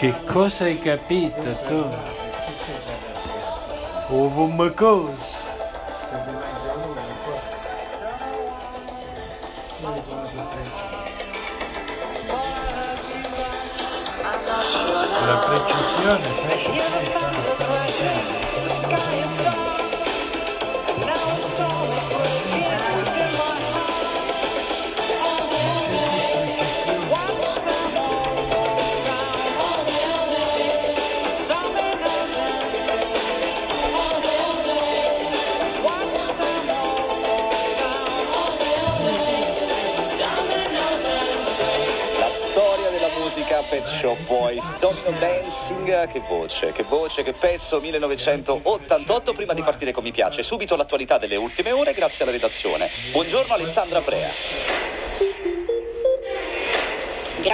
Che cosa hai capito tu? Ovunque cosa? La precisione, Shop Boys, Domino Dancing, che voce, che voce, che pezzo 1988 prima di partire con mi piace, subito l'attualità delle ultime ore grazie alla redazione. Buongiorno Alessandra Brea.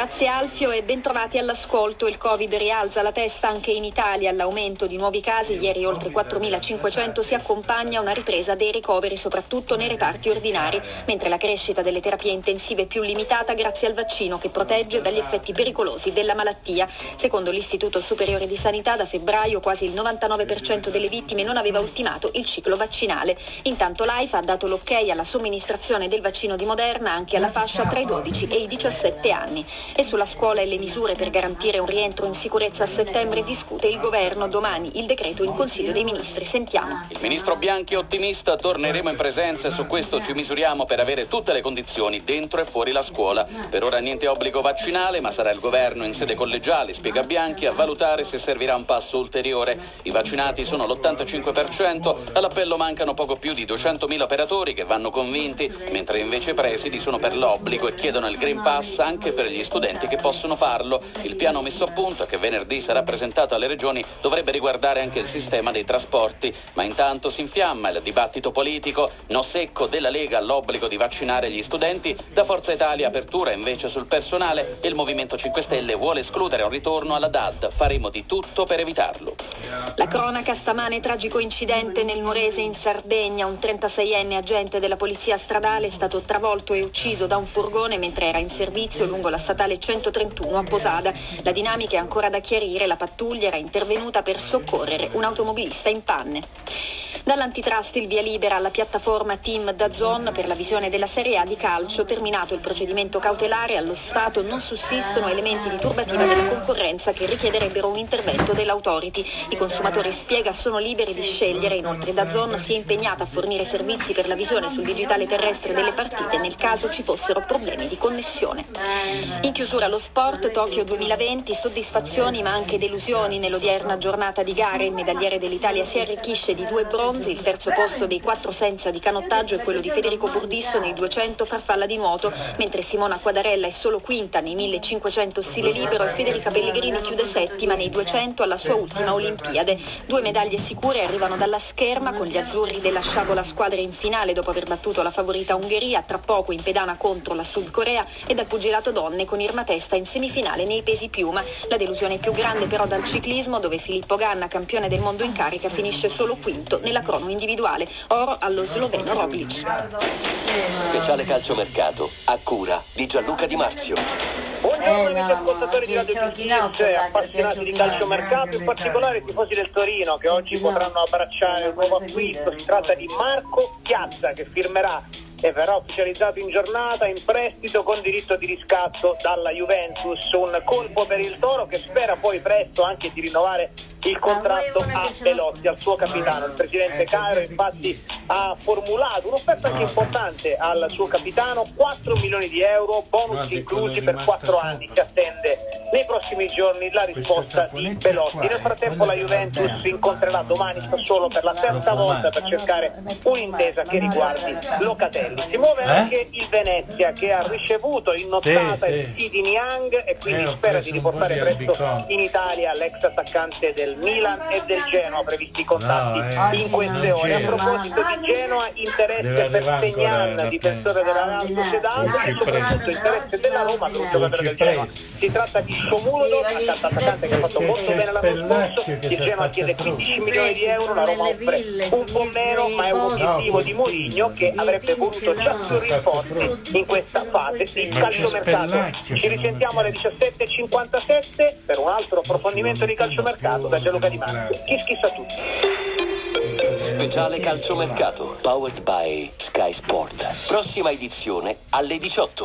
Grazie Alfio e bentrovati all'ascolto. Il Covid rialza la testa anche in Italia. All'aumento di nuovi casi, ieri oltre 4.500, si accompagna una ripresa dei ricoveri, soprattutto nei reparti ordinari, mentre la crescita delle terapie intensive è più limitata grazie al vaccino che protegge dagli effetti pericolosi della malattia. Secondo l'Istituto Superiore di Sanità, da febbraio quasi il 99% delle vittime non aveva ultimato il ciclo vaccinale. Intanto l'AIFA ha dato l'ok alla somministrazione del vaccino di Moderna anche alla fascia tra i 12 e i 17 anni. E sulla scuola e le misure per garantire un rientro in sicurezza a settembre discute il governo. Domani il decreto in Consiglio dei Ministri. Sentiamo. Il ministro Bianchi è ottimista, torneremo in presenza e su questo ci misuriamo per avere tutte le condizioni dentro e fuori la scuola. Per ora niente obbligo vaccinale, ma sarà il governo in sede collegiale, spiega Bianchi, a valutare se servirà un passo ulteriore. I vaccinati sono l'85%, all'appello mancano poco più di 200.000 operatori che vanno convinti, mentre invece i presidi sono per l'obbligo e chiedono il Green Pass anche per gli studenti che possono farlo. Il piano messo a punto, che venerdì sarà presentato alle regioni, dovrebbe riguardare anche il sistema dei trasporti. Ma intanto si infiamma il dibattito politico. No secco della Lega all'obbligo di vaccinare gli studenti. Da Forza Italia apertura invece sul personale il Movimento 5 Stelle vuole escludere un ritorno alla DAD. Faremo di tutto per evitarlo. La cronaca stamane tragico incidente nel Nuorese in Sardegna. Un 36enne agente della polizia stradale è stato travolto e ucciso da un furgone mentre era in servizio lungo la statale 131 a Posada. La dinamica è ancora da chiarire. La pattuglia era intervenuta per soccorrere un automobilista in panne. Dall'antitrust il via libera alla piattaforma Team Dazon per la visione della Serie A di calcio. Terminato il procedimento cautelare, allo Stato non sussistono elementi di turbativa della concorrenza che richiederebbero un intervento dell'autority. I consumatori spiega sono liberi di scegliere. Inoltre Dazon si è impegnata a fornire servizi per la visione sul digitale terrestre delle partite nel caso ci fossero problemi di connessione. In chiusura lo sport, Tokyo 2020, soddisfazioni ma anche delusioni nell'odierna giornata di gare. Il medagliere dell'Italia si arricchisce di due bronzi, il terzo posto dei quattro senza di canottaggio è quello di Federico Burdisso nei 200 farfalla di nuoto, mentre Simona Quadarella è solo quinta nei 1500 stile libero e Federica Pellegrini chiude settima nei 200 alla sua ultima Olimpiade. Due medaglie sicure arrivano dalla scherma con gli azzurri della sciabola squadra in finale dopo aver battuto la favorita Ungheria, tra poco in pedana contro la Sud Corea e dal pugilato donne con Irma Testa in semifinale nei pesi piuma. La delusione più grande però dal ciclismo dove Filippo Ganna, campione del mondo in carica, finisce solo quinto nella crono individuale. Oro allo sloveno Roglic. Speciale calciomercato a cura di Gianluca Di Marzio. Buongiorno Eh, no, amici ascoltatori di ma Radio dai, appassionati di calciomercato, in particolare i tifosi del Torino che oggi potranno abbracciare il nuovo acquisto. Si tratta di Marco Piazza che firmerà e verrà ufficializzato in giornata in prestito con diritto di riscatto dalla Juventus. Un colpo per il Toro che spera poi presto anche di rinnovare il contratto a Belotti, al suo capitano. Il presidente Cairo infatti ha formulato un'offerta anche importante al suo capitano, 4 milioni di euro, bonus inclusi per rimasto 4 sopra. anni. Si attende nei prossimi giorni la risposta di qua, Nel eh, frattempo la Juventus terra. incontrerà domani Sassuolo per la terza volta per cercare un'intesa che riguardi Locatelli. Si muove Eh? anche il Venezia che ha ricevuto in nottata il sì. di Niang e quindi Eh, spera di riportare presto in Italia l'ex attaccante del Milan e del Genoa previsti i contatti. No, eh, in queste ore. A proposito di Genoa, interesse per Segnan, difensore della Real. Sociedad e soprattutto interesse della Roma per un giocatore del Genoa. Si tratta di accanto attaccante che ha fatto molto bene l'anno scorso, il Genoa chiede 15 milioni di euro, la Roma offre un po' meno, ma è un obiettivo di Mourinho che avrebbe voluto già più rinforzi in questa fase di calciomercato. Ci risentiamo alle 17.57 per un altro approfondimento di calciomercato da Gianluca Di Marzio. Kiss kiss a tutti. Speciale calciomercato, powered by Sky Sport. Prossima edizione alle 18.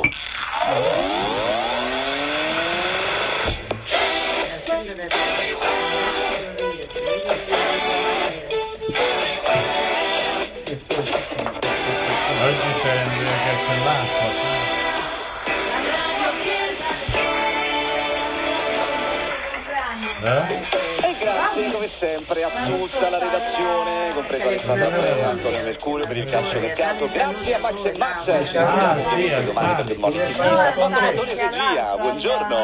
Oggi c'è Andrea Castellacqua. Eh? Grazie come sempre a tutta la redazione, compresa Alessandra Ferro, Antonio Mercurio per il calcio mercato. Grazie a Max e Max, ci vediamo ovviamente domani per il Morning Kiss Kiss. A quanto Antonio Regia, buongiorno.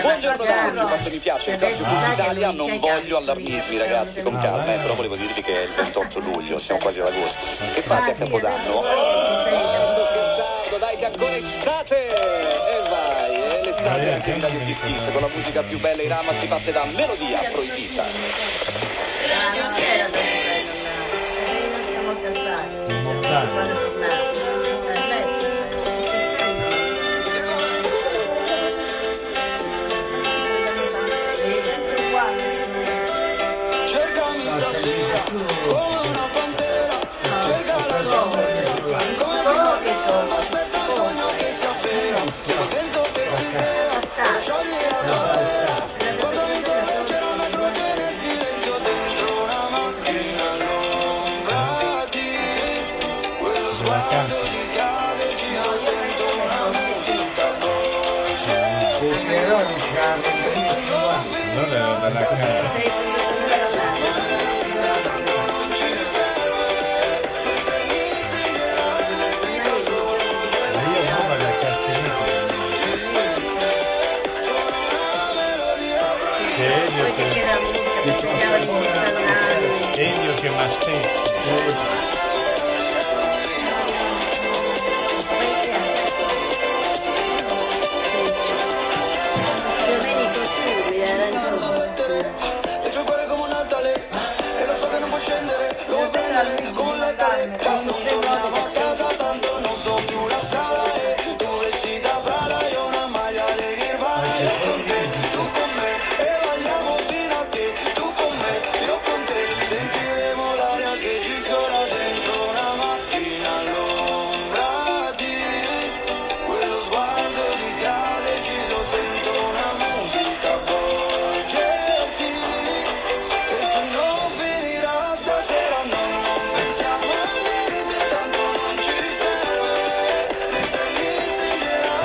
Buongiorno da oggi, quanto mi piace il calcio di Italia, non voglio allarmismi ragazzi, con calma, eh, però volevo dirvi che è il 28 luglio, siamo quasi ad agosto. Che fate a Capodanno? Sto scherzando, dai che ancora estate! E e l'estate è anche in Radio Kiss Kiss, con la musica più bella in rama si parte da melodia proibita. Cercami della casa. Ma io non voglio la cartellina. Che Elio Poi che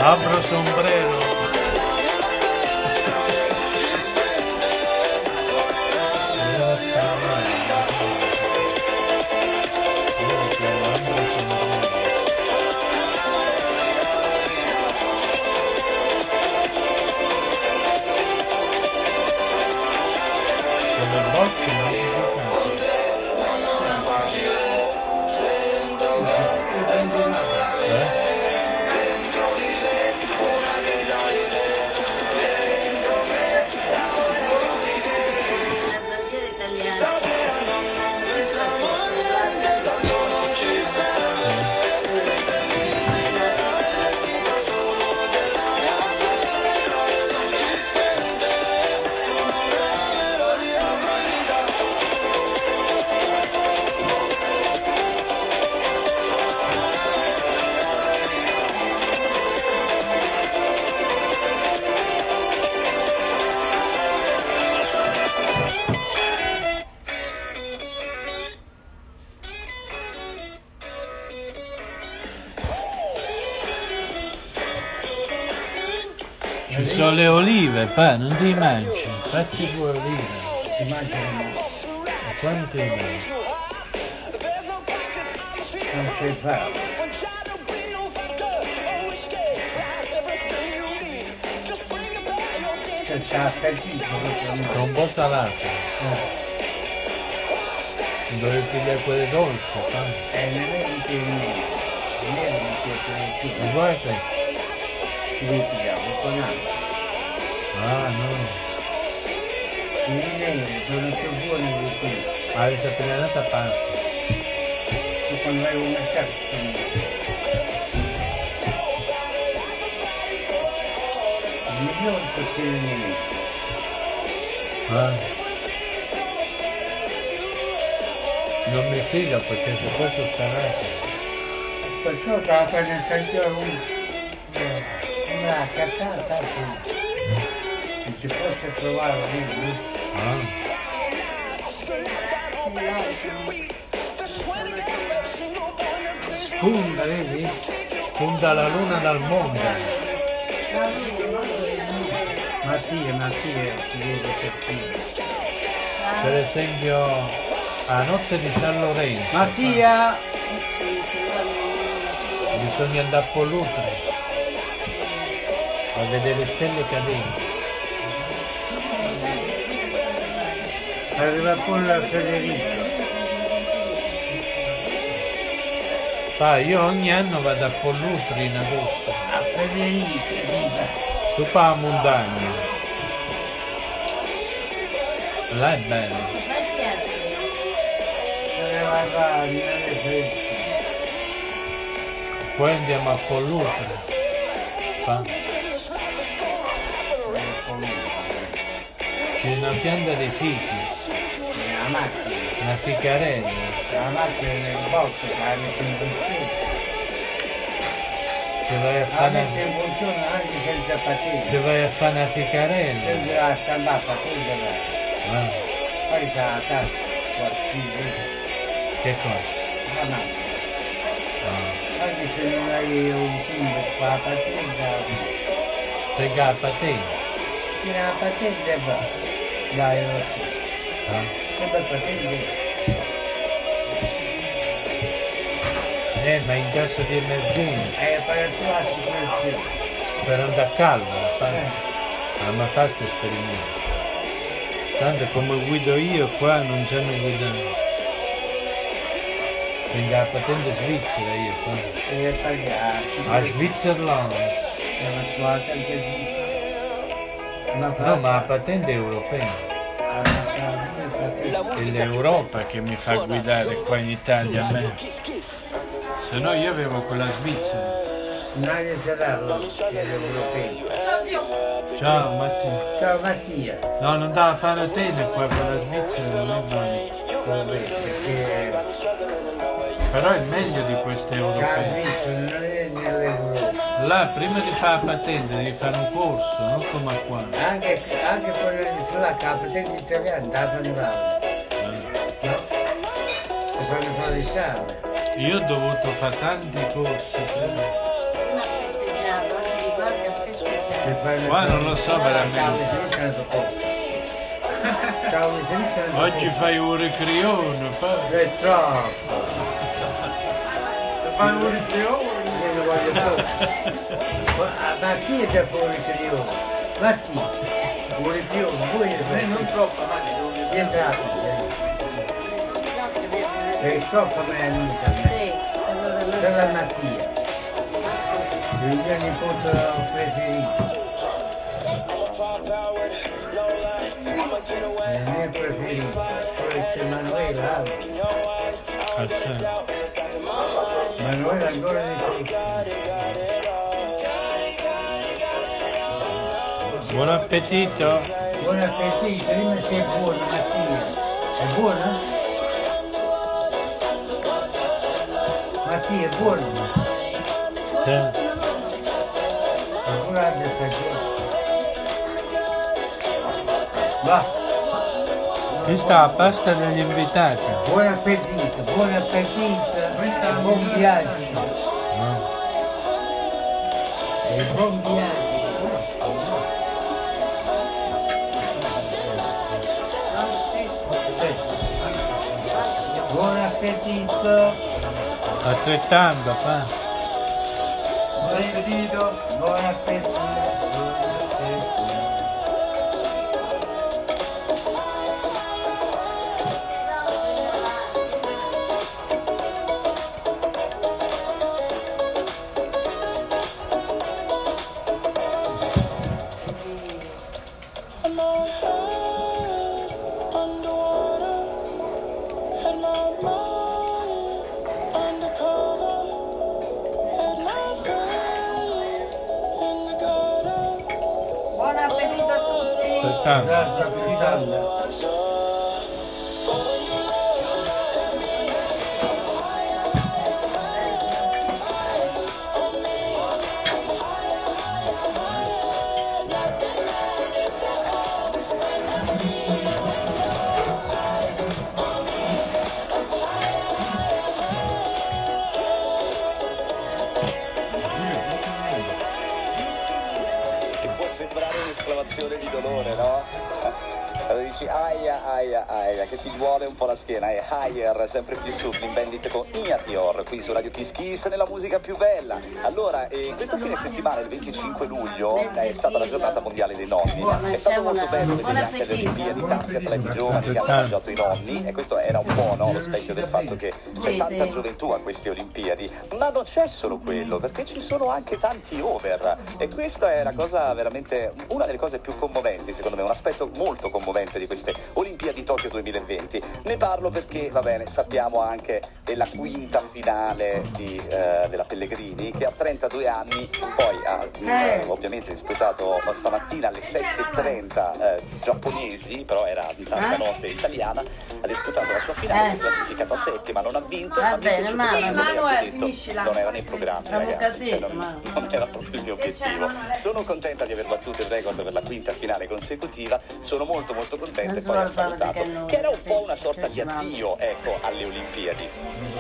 Abro sombrero. Le olive, pa, non ti mangi. Fatti due olive. Si mangiano, Ma quando ti mangi? non c'è fame. C'è c'è appetito, proprio. Sono un po' salate. Dovevi pigliare quelle dolci, pa. E ne vedi che ne viene che Ma guarda, ci ripigliamo con altro. Ah, no. I neri sono più buoni di qui. Avete appena dato a parte. Tu quando vai a un mercato sono il miglior perché i neri. Ah. Non mi fido perché se poi sono stanato. Perciò stava prendendo sempre un, una cazzata che non si possa trovare lì. Ah. Spunta, vedi? Spunta la luna dal mondo. Mattia, Mattia si vede per qui. Per esempio a notte di San Lorenzo. Mattia! Bisogna andare a Pollutre a vedere le stelle cadenti. Arriva pure Federico. Pa, io ogni anno vado a Pollutri in agosto, A Federico, viva! su pa la montagna. Là è bello. Poi andiamo a Pollutri. Pa. C'è una pianta di fichi, La macchina. una ficarella. La macchina nel box la mette in funzione. Ci vai a La fare mette una, in funzione anche senza ci patente. vai a fare una ficarella. Senza la stampare va. Ah, Poi sta a casa. Qualcuno. che cosa? La macchina. Ah. Anche se non hai un timbro con la patente. Perché la patente? Tira la patente e va. Dai, lo so. Ah. Che bel patente. Eh, ma in caso di emergenza, È per la sicurezza. per andare a caldo, Eh. Ma fatto esperimento. Tanto come guido io qua non sanno guidare. Quindi la patente svizzera io qua. Pagare. A Switzerland. Anche No, ma la patente europea. È l'Europa che mi fa guidare qua in Italia a me. Se no io avevo quella svizzera. Nadia Serrallo, che è europeo. Ciao Mattia. Ciao Mattia. No, non dava fare tene qua per la Svizzera, non è male. Vabbè, perché Però è meglio di queste la europee. Svizzera non è nell'Europa. Là prima di fare la patente devi fare un corso, non come qua. Anche, anche quella di là, la patente italiana, da fanno No? L'esame. Io ho dovuto fare tanti corsi. prima. Si fanno Qua non lo so veramente. Oggi fai un ricrione, poi. È troppo. Fai un ricrione? Io lo voglio fare. Ma, chi è da fuori che io? Ma chi? Vuole più, vuoi non troppo, ma di entrare. È troppo me amica. Della Mattia. Il mio nipote preferito. Il mio preferito. Poi c'è Manuela. Ah, sì. Manuela ancora di più. Buon appetito. Buon appetito, dimmi se è buona Mattia. È buona? Mattia, è buona? Sì. Ancora adesso è Va, Qui sta la pasta degli invitati. buon appetito, buon appetito e buon viaggio. No. E buon viaggio. Buon appetito. Altrettanto, fa. Buon appetito. Buon appetito. Tutti! Aspettate. Grazie, un'esclamazione di dolore, no? Dici aia aia aia che ti duole un po' la schiena e higher sempre più su Clean Bandit con Iatior qui su Radio Kiss Kiss nella musica più bella. Allora eh, questo fine settimana il 25 luglio è stata la giornata mondiale dei nonni. È stato molto bello vedere anche alle Olimpiadi tanti atleti giovani che hanno mangiato i nonni e questo era un po' no, lo specchio del fatto che c'è tanta gioventù a queste Olimpiadi. Ma non c'è solo quello perché ci sono anche tanti over. E questa è la cosa veramente una delle cose più commoventi secondo me un aspetto molto commovente di queste Olimpiadi Tokyo 2020 ne parlo perché va bene sappiamo anche della quinta finale di, eh, della Pellegrini che a 32 anni poi ha eh, ovviamente disputato stamattina alle 7.30 eh, giapponesi però era tanta Eh? notte italiana ha disputato la sua finale Eh. si è classificata settima non ha vinto Va ma mi è bene, piaciuto Sì, detto, non era nei programmi ragazzi cioè, non, non era proprio il mio obiettivo. Sono contenta di aver battuto il record per la quinta finale consecutiva sono molto molto contenta e Non poi ha salutato che era un po' una sorta di addio ecco alle Olimpiadi.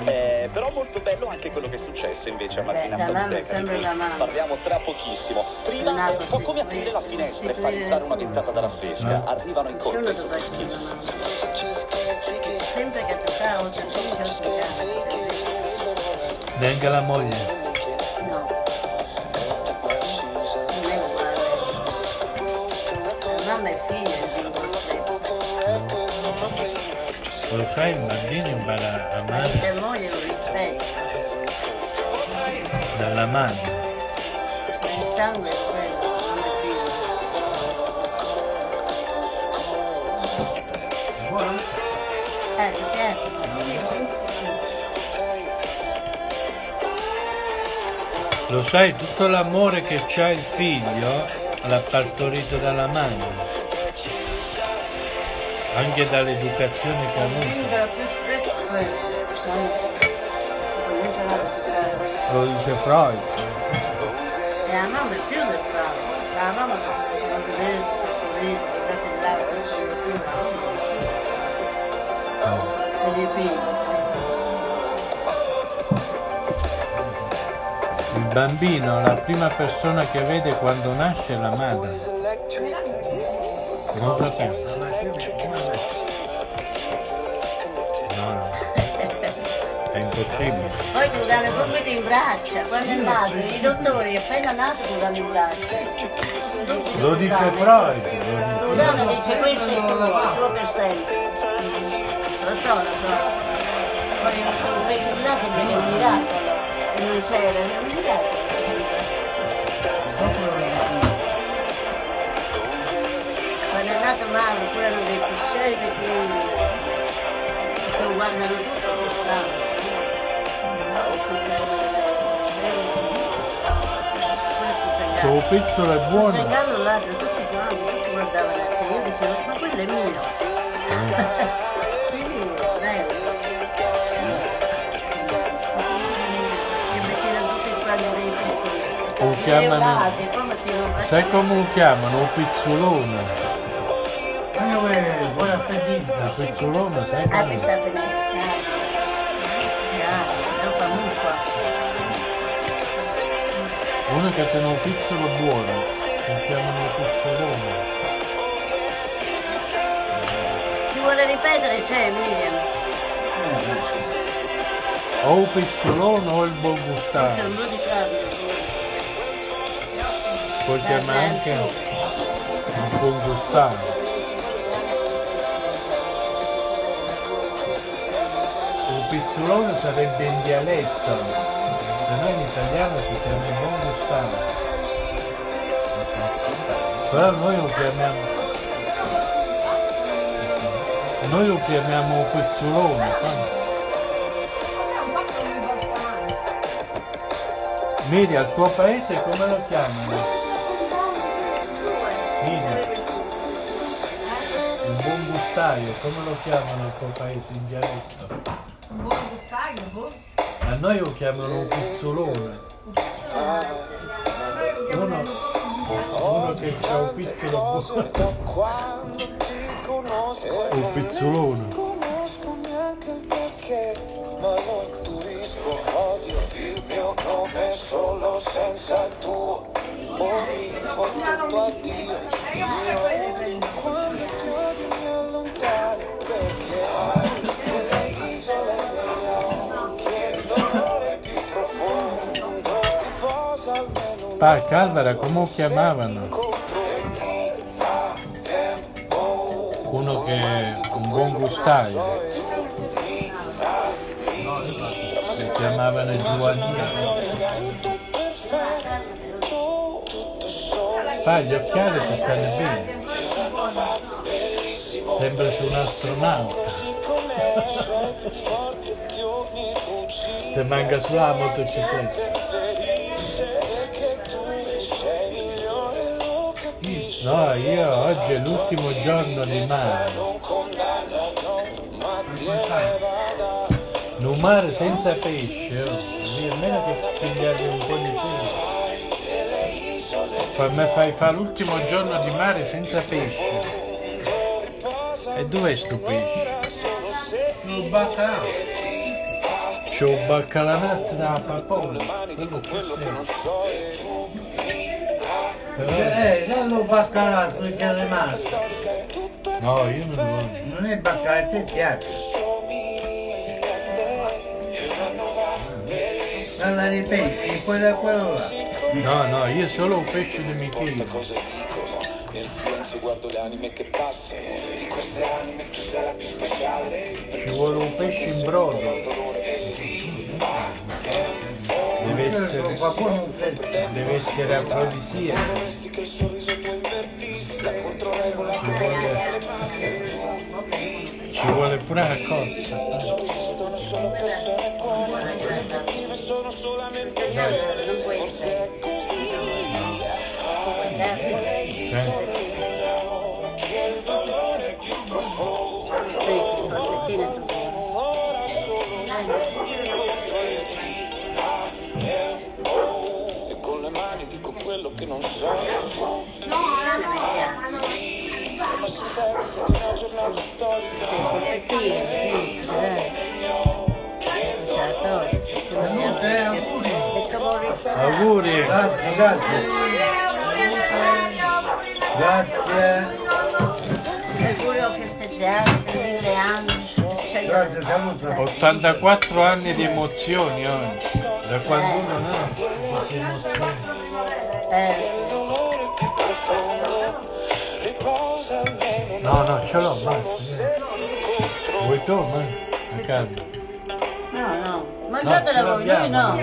Eh, però molto bello anche quello che è successo invece a Martina Stolzbecker di cui parliamo tra pochissimo. Prima è un po' come aprire la finestra e far entrare una ventata dalla fresca? Arrivano in colpo Nessuno su dovrebbe Kiss Sempre che toccava un Neanche la moglie. Lo sai, il bambino impara a amare Marito e moglie lo rispetto. dalla madre. Il sangue è quello. Buono? Eh, piace? Lo sai, tutto l'amore che c'ha il figlio l'ha partorito dalla madre. Anche dall'educazione che ha avuto. Lo dice Freud. E la mamma è più del bravo. La mamma quando vede sorriso, date il lato, dice più E gli figli. Il bambino, la prima persona che vede quando nasce è la madre. Non lo sapevo. Danno subito in braccia, quando è nato, i dottori appena nato ti danno in braccia. Lo dice. Freud. Lo danno dice questo è tuo, il tuo per sempre. Lo so, lo so. Poi un vecchio là sembra che è un miracolo. E non c'era, Tuo piccolo è Un buono. regalo l'altro, tutti quanti, tutti guardavano a te, io dicevo, ma quello è mio. Bello. Quanti dei piccoli. Lo chiamano- Sai come lo chiamano? Un pizzolone. Manuel, buon appetito. Il pizzolone, sai Ah, come? Uno che tiene un pizzolo buono. Lo chiamano pizzolone. Chi vuole ripetere c'è, Miriam. O il pizzolone o il buon C'è gustato. un po' di carne. Puoi chiamare anche il buon gustato. Il pizzolone sarebbe in dialetto. Da noi in italiano si chiama il buon gustato. Però noi lo chiamiamo Noi lo chiamiamo pezzolone. Miri, al tuo paese come lo chiamano? Miri, il buon gustaio, come lo chiamano al tuo paese in dialetto? Un buon gustaio, boh. A noi lo chiamano un pizzolone. Uno, uno che ha un piccolo un pizzolone. conosco neanche il perché, ma non turisco, odio il mio nome solo senza il tuo. Oh, mi fottuto addio. Io Pa, Calvara, e ti Uno che è un buon gustaio. Si chiamavano Giovanni. Pa, gli occhiali ti stanno bene. Sembra su un astronauta. Se manca sulla motocicletta. No, io oggi è l'ultimo giorno di mare. Un mare senza pesce, oh. Lì almeno che pigliate un po' di pesce. Me fai fare l'ultimo giorno di mare senza pesce. E dov'è sto pesce? Non baccalà. C'ho un baccalanazzo da papone. Quello che Però, Eh, non lo baccalà, tu che è rimasto. no, io non lo voglio. Non è baccalà, ti piace. Di pesci, quello è quello là. No, no, io solo un pesce di Michele. dicono Nel silenzio guardo le anime che passano Di queste anime chi sarà più speciale Ci vuole un pesce in brodo. Deve essere, deve essere afrodisia. Vorresti che il sorriso tuo invertisse Contro regola Ci vuole, ci vuole pure la cozza. Esistono solo persone che non so Una sintetica di una giornata storica auguri. Grazie, grazie. Grazie. Auguri festeggiato mille anni. Sei Grazie, saluto. 84 anni di emozioni oggi. Da quando uno no, si emoziona. eh, Riposa almeno No, no, ce l'ho, basta. Vuoi tu, ma? A casa. no, no. Mangiatela No, voi, noi no.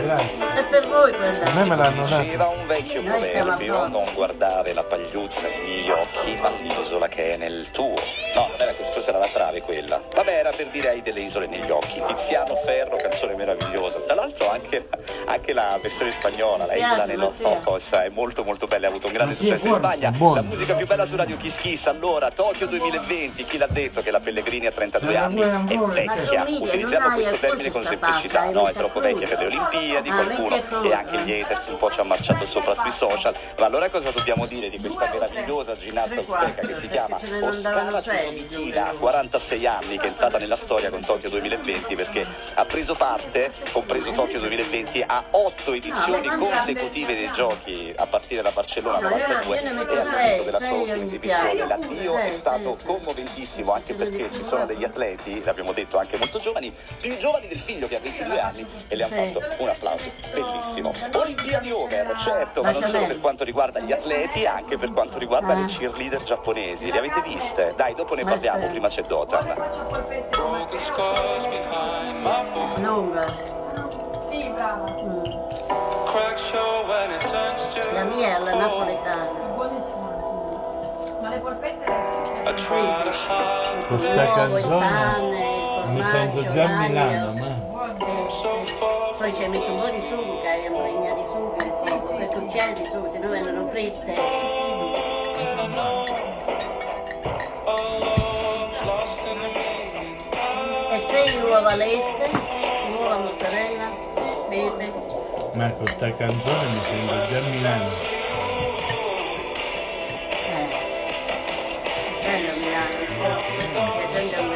È per voi A quella. me me l'hanno Diceva dato. un vecchio proverbio, a non guardare la pagliuzza nei miei occhi, ma l'isola che è nel tuo. No, non era così, forse era la trave quella. Vabbè, era per dire hai delle isole negli occhi. Tiziano Ferro, canzone meravigliosa. Tra l'altro anche, anche la versione spagnola, la Piace, nello. Focos, è molto molto bella, ha avuto un grande successo in Spagna. buono. La musica più bella su Radio Kiss Kiss. Allora, Tokyo 2020, chi l'ha detto che la Pellegrini a 32 Ma anni è vecchia? Utilizziamo questo termine con semplicità, no? È troppo vecchia per le Olimpiadi, Ah, qualcuno e anche gli haters un po' ci ha marciato sopra sui social. Ma allora cosa dobbiamo dire di questa meravigliosa ginnasta uzbeka che si chiama Oskala giuro. 46 anni, che è entrata nella storia con Tokyo 2020 perché ha preso parte, compreso Tokyo 2020, a otto edizioni No, ma consecutive dei giochi a partire da Barcellona No, io- 92 io ne metto e al momento della sua ultima esibizione. L'addio è stato commoventissimo anche perché ci sono degli atleti, l'abbiamo detto anche molto giovani, più giovani del figlio che ha 22 anni e le hanno Sì. fatto un applauso bellissimo. Olimpiadi over, certo, ma non solo per quanto riguarda gli atleti, anche per quanto riguarda le Ah. cheerleader giapponesi. Le avete viste? Dai, dopo ne Ma parliamo, sì. prima c'è Dotan. Lunga. Sì, brava. Mm. La mia è alla napoletana. Buonissima. Ma le polpette le Con sta L'uovo, il canzone mi sento già a. Milano, Eh. Poi ci metto un po' di sugo, che è una legna di sugo, per cucchiai di sugo, se no vengono fritte. E sei uova lesse, uova mozzarella, pepe. ma con sta canzone mi sento già Milano. Eh. Bello Milano, piacendo a me.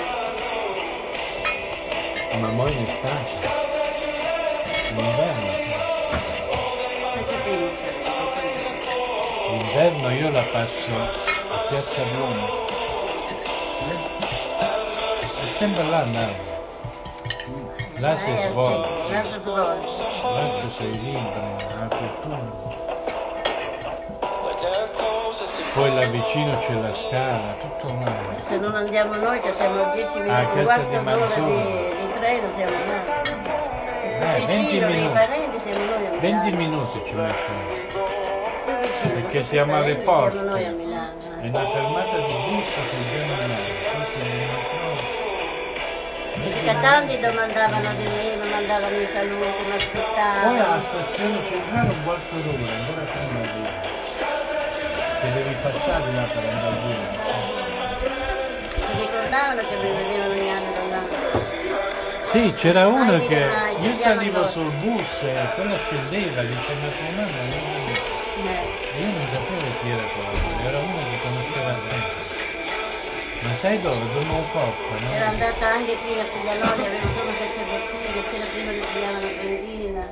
Ma mo in estate. In inverno. Non c'è più in Salento, L'inverno io la passo a Piazza Duomo. È sempre là andavo. Là si Eh, svolge. là si svolge. Là ci sei libero, la cultura. Poi là vicino c'è la scala, tutto male. Se non andiamo noi che siamo a 10 minuti, un Casa di Manzoni. Treno siamo là. Eh, 20 Vicino, nei minuti. parenti siamo noi a Milano. 20 minuti ci mettono. Perché siamo alle porte. Siamo noi a Milano. È una fermata di bus che viene a Milano. Poi si Perché tanti domandavano di me, mi mandavano i saluti, mi Poi aspettavano. alla stazione centrale un quarto d'ora, ancora prima di che devi passare là per andare. Si ricordavano che mi vedevano Sì, c'era uno che io salivo sul bus e quella scendeva, diceva tua mamma io, Eh, io non sapevo chi era quello, era uno che conosceva me. Ma sai dove? Dove un coppa, Era no? andata anche qui a Puglianoli, avevo solo sette bottiglie, c'era prima che pigliavano benzina.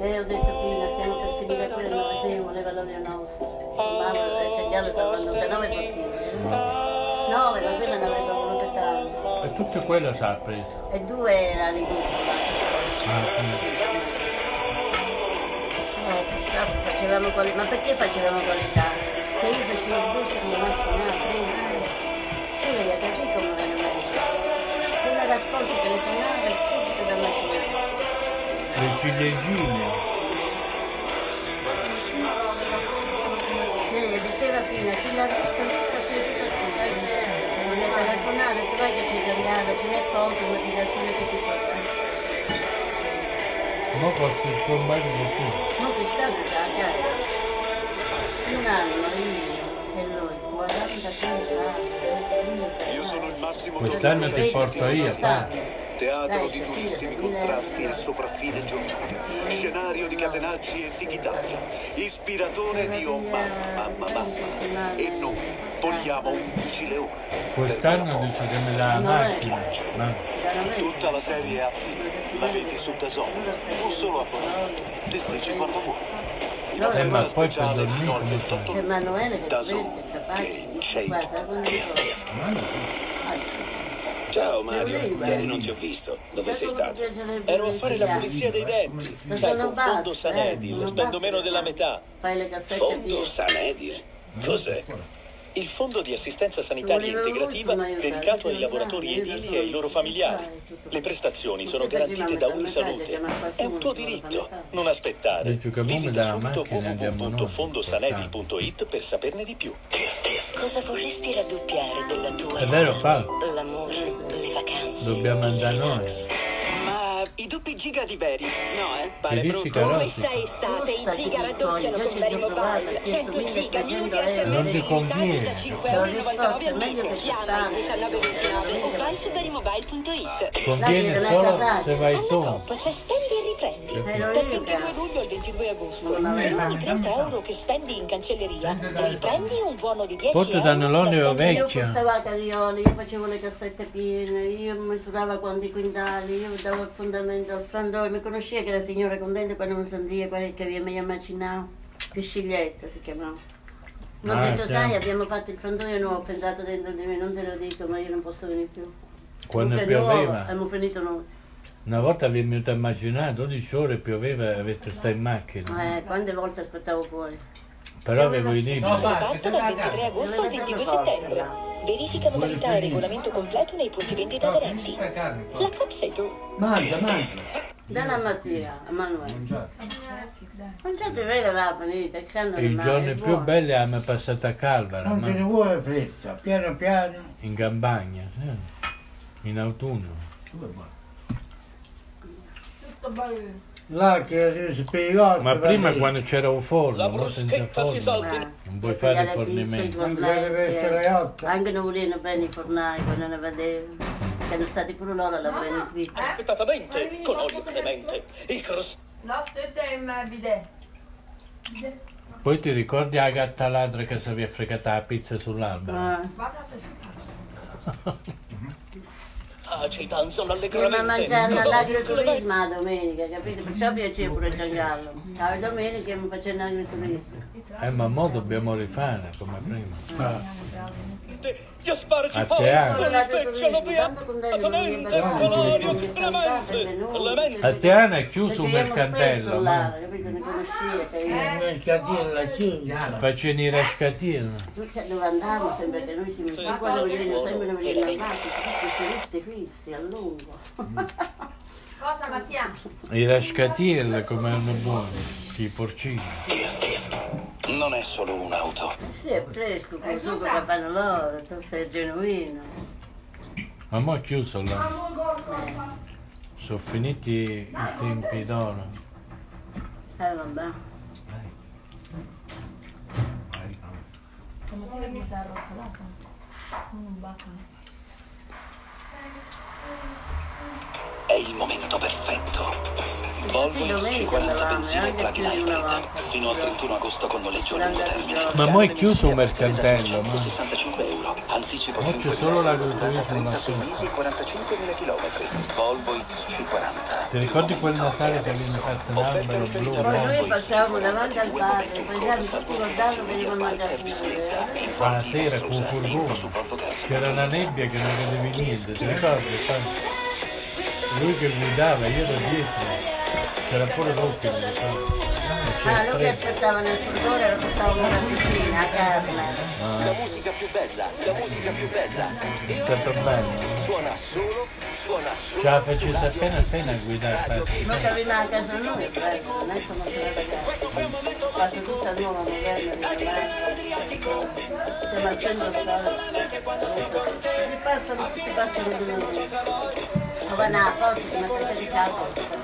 E ho detto Pina, stiamo per finire quello il 96, voleva l'olio nostro. Mamma, il cinghiale stava venduta nove bottiglie. Nove, ma quella ne avrebbe E tutto quello si ha preso. E due era ridicola. Ah, quindi- Eh, facevamo quali... Ma perché facevamo qualità? Che io facevo il pesce come macinato, preso, Tu devi capire come viene messo. Appena raccolto telefonava e subito da macinare. Le ciliegine. Sì, diceva Pina, chi l'ha visto, alcune che ti porta. Mo costa il combacio di più. Non ti sta già, dai. Un anno, io e lui, 45 anni. Io sono il massimo Quest'anno ti porto io, pa. Teatro di durissimi contrasti e sopraffine giornate. Scenario di catenacci e di chitarra. Ispiratore di Oh mamma, mamma, mamma. E noi vogliamo 11 leoni. Quest'anno dice che mi dà la macchina. Ma Tutta la serie A la vedi su Dazon. Non solo a Bologna. Disdici quando vuoi. In Eh, ma poi per speciale fino al come 28 C'è Emanuele che Da capace. Guarda, quando Ciao Mario, ieri non ti ho visto. Dove sei stato? Ero a fare la pulizia dei denti. Sai, con Fondo Sanedil spendo meno della metà. Fai le cassette Fondo. Sanedil? Cos'è? Il fondo di assistenza sanitaria integrativa dedicato ai lavoratori edili e ai loro familiari. Le prestazioni sono garantite da Unisalute. È un tuo diritto. Non aspettare. Visita subito www.fondosanedil.it per saperne di più. Cosa vorresti raddoppiare della tua È vero, pa. L'amore, le vacanze. Dobbiamo andare noi. I doppi giga di Beri, no eh? Pare brutto. Carotti? Questa estate i giga raddoppiano con Beri Mobile. 100 giga minuti sms ti conviene. da 5,99 al mese. Chiama il 1929 o vai su berimobile.it. Conviene solo se vai tu. C'è Eh, Dal 22 luglio al 22 agosto. Per ogni 30 euro che spendi in cancelleria, riprendi un buono di 10 Forse euro. danno l'olio Io vecchio. costava a Carioli, io facevo le cassette piene, io misuravo quanti quintali, io davo il fondamento al frandoio, mi conosceva che la signora contenta quando mi sentiva quelli che aveva meglio macinato, Pisciglietta si chiamava. Mi ho Ah, detto, sì. sai, abbiamo fatto il frandoio nuovo, ho pensato dentro di me, non te lo dico, ma io non posso venire più. Quando Comunque è nuovo, pioveva. Abbiamo finito noi. Una volta vi venuto a immaginare 12 ore pioveva e avete stato in macchina. Eh, quante volte aspettavo fuori. Però avevo i libri. Sabato dal 23 agosto al 22 settembre. Verifica modalità e regolamento completo nei punti vendita aderenti. La COP sei tu. Mangia, mangia. Dalla Mattia, Emanuele. Mangiate vero va finita, che hanno i giorni più belli abbiamo passato a Calvara, Non ma ne vuole fretta, piano piano. in campagna, sì. in autunno. Tutto bello. Là che si spiegò. Ma prima quando c'era un forno, mo senza bruschetta si forno, salta Eh, non puoi e fare il fornimento. Anche alta. Anche non volevano bene i fornai quando ne vedevo. Che erano stati pure loro a lavorare in Svizzera. Aspettatamente, con olio clemente. I cross... La stetta è in bidet. Poi ti ricordi la gatta ladra che si aveva fregata la pizza sull'albero? Ah. Se Agitanza Prima allegramente. mangiare clemente. la domenica, capito? Perciò piaceva pure Giangallo. La domenica mi facevano l'agriturismo. Eh, ma mo dobbiamo rifare come prima. Gli asparagi A poi teatro. con il pecciolo beatamente, con olio clemente. Clemente. A Teana è chiuso un mercantello, là, ma capito? Mi Il io... mercatino, la chiusa. facevano i rascatini. Cioè, dove andavamo sempre che noi si mettevamo quando venivano sempre venivano avanti, tutti i turisti fissi a lungo. Cosa Mattia? I rascatini come erano buoni, i porcini. Non è solo un'auto. Sì, è fresco, con il che fanno loro, tutto è genuino. Ma mo è chiuso là. Sono finiti i tempi d'oro. Eh vabbè. Stamattina mi sa arrozzolata. Non baccano. È il momento perfetto. Volvo domenica X50 andavamo, benzina e plug-in hybrid. Fino al 31 agosto con noleggio a lungo termine. Ma mo è chiuso un mercantello, ma 65 euro. Anticipo Mo 5 c'è solo l'agriturismo 36 lassù. mesi e 45.000 km. Volvo X50. Ti ricordi quel Natale che avevi fatto un albero blu? No? noi passavamo davanti al padre, prendiamo tutti dallo venivano a mangiare. La sera con un furgone. C'era una nebbia che non vedevi niente, ti ricordi? Lui che guidava, io ero dietro. C'era pure ricordo. Ah, lui che aspettava nel furgone lo portavamo una cucina a carne. La musica più bella, la musica più bella. È stato bello. Suona solo, suona solo. Ce la facesse appena appena a guidare. Non che arriva a casa noi, prego, non è come se la ragazza. Quasi tutta nuova, moderna, rinnovata. Siamo al centro storico. Si passano, si passano di noi. Ma vanno a posto, si mette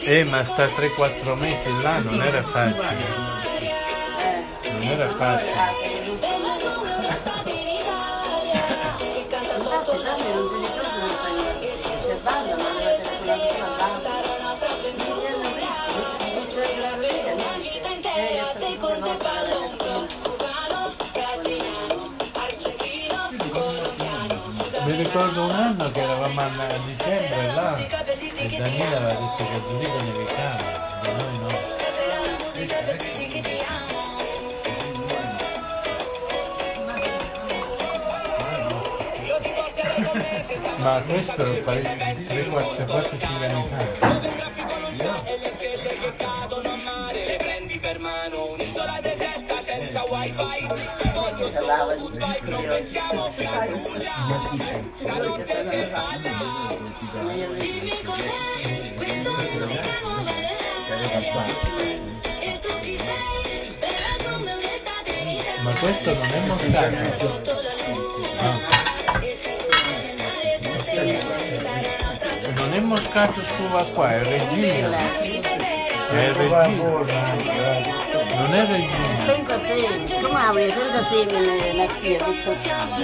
Eh, ma sta 3-4 mesi là non era facile. Non era facile. Ricordo un anno che eravamo a dicembre là e Daniele aveva detto che a Zurigo nevicava, da noi no. Ma questo è parecchio, 3, 4, 4, 5 anni fa. Yo solo busco y creo que se anula. Salud que se embala. Y mi Ma questo non è montagna. Ah. Sotto Non è moscato stuva qua, è regina. È regina. Non è regina. Senza semi, come apri senza semi Mattia, tutto senza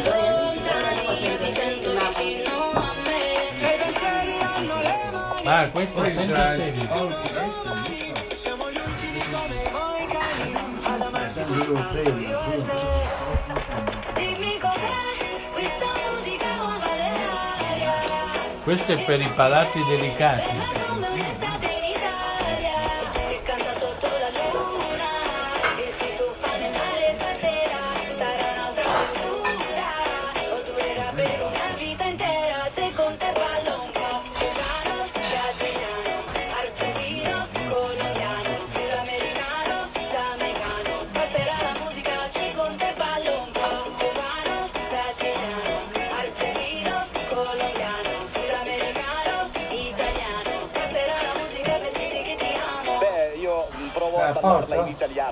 semi, Napoli. Ah, questo è senza semi. Questo è per i palati delicati.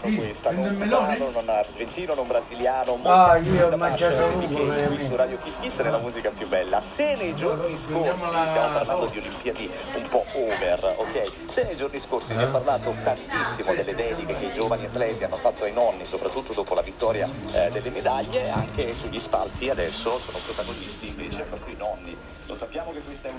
Italiano questa, non brano, non argentino, non brasiliano, Ah, io ho mangiato lungo, qui su Radio Kiss Kiss nella musica più bella. Se nei giorni scorsi, stiamo parlando di Olimpiadi un po' over, ok? Se nei giorni scorsi si è parlato tantissimo delle dediche che i giovani atleti hanno fatto ai nonni, soprattutto dopo la vittoria eh, delle medaglie, anche sugli spalti adesso sono protagonisti invece proprio i nonni. Lo sappiamo che questa è uno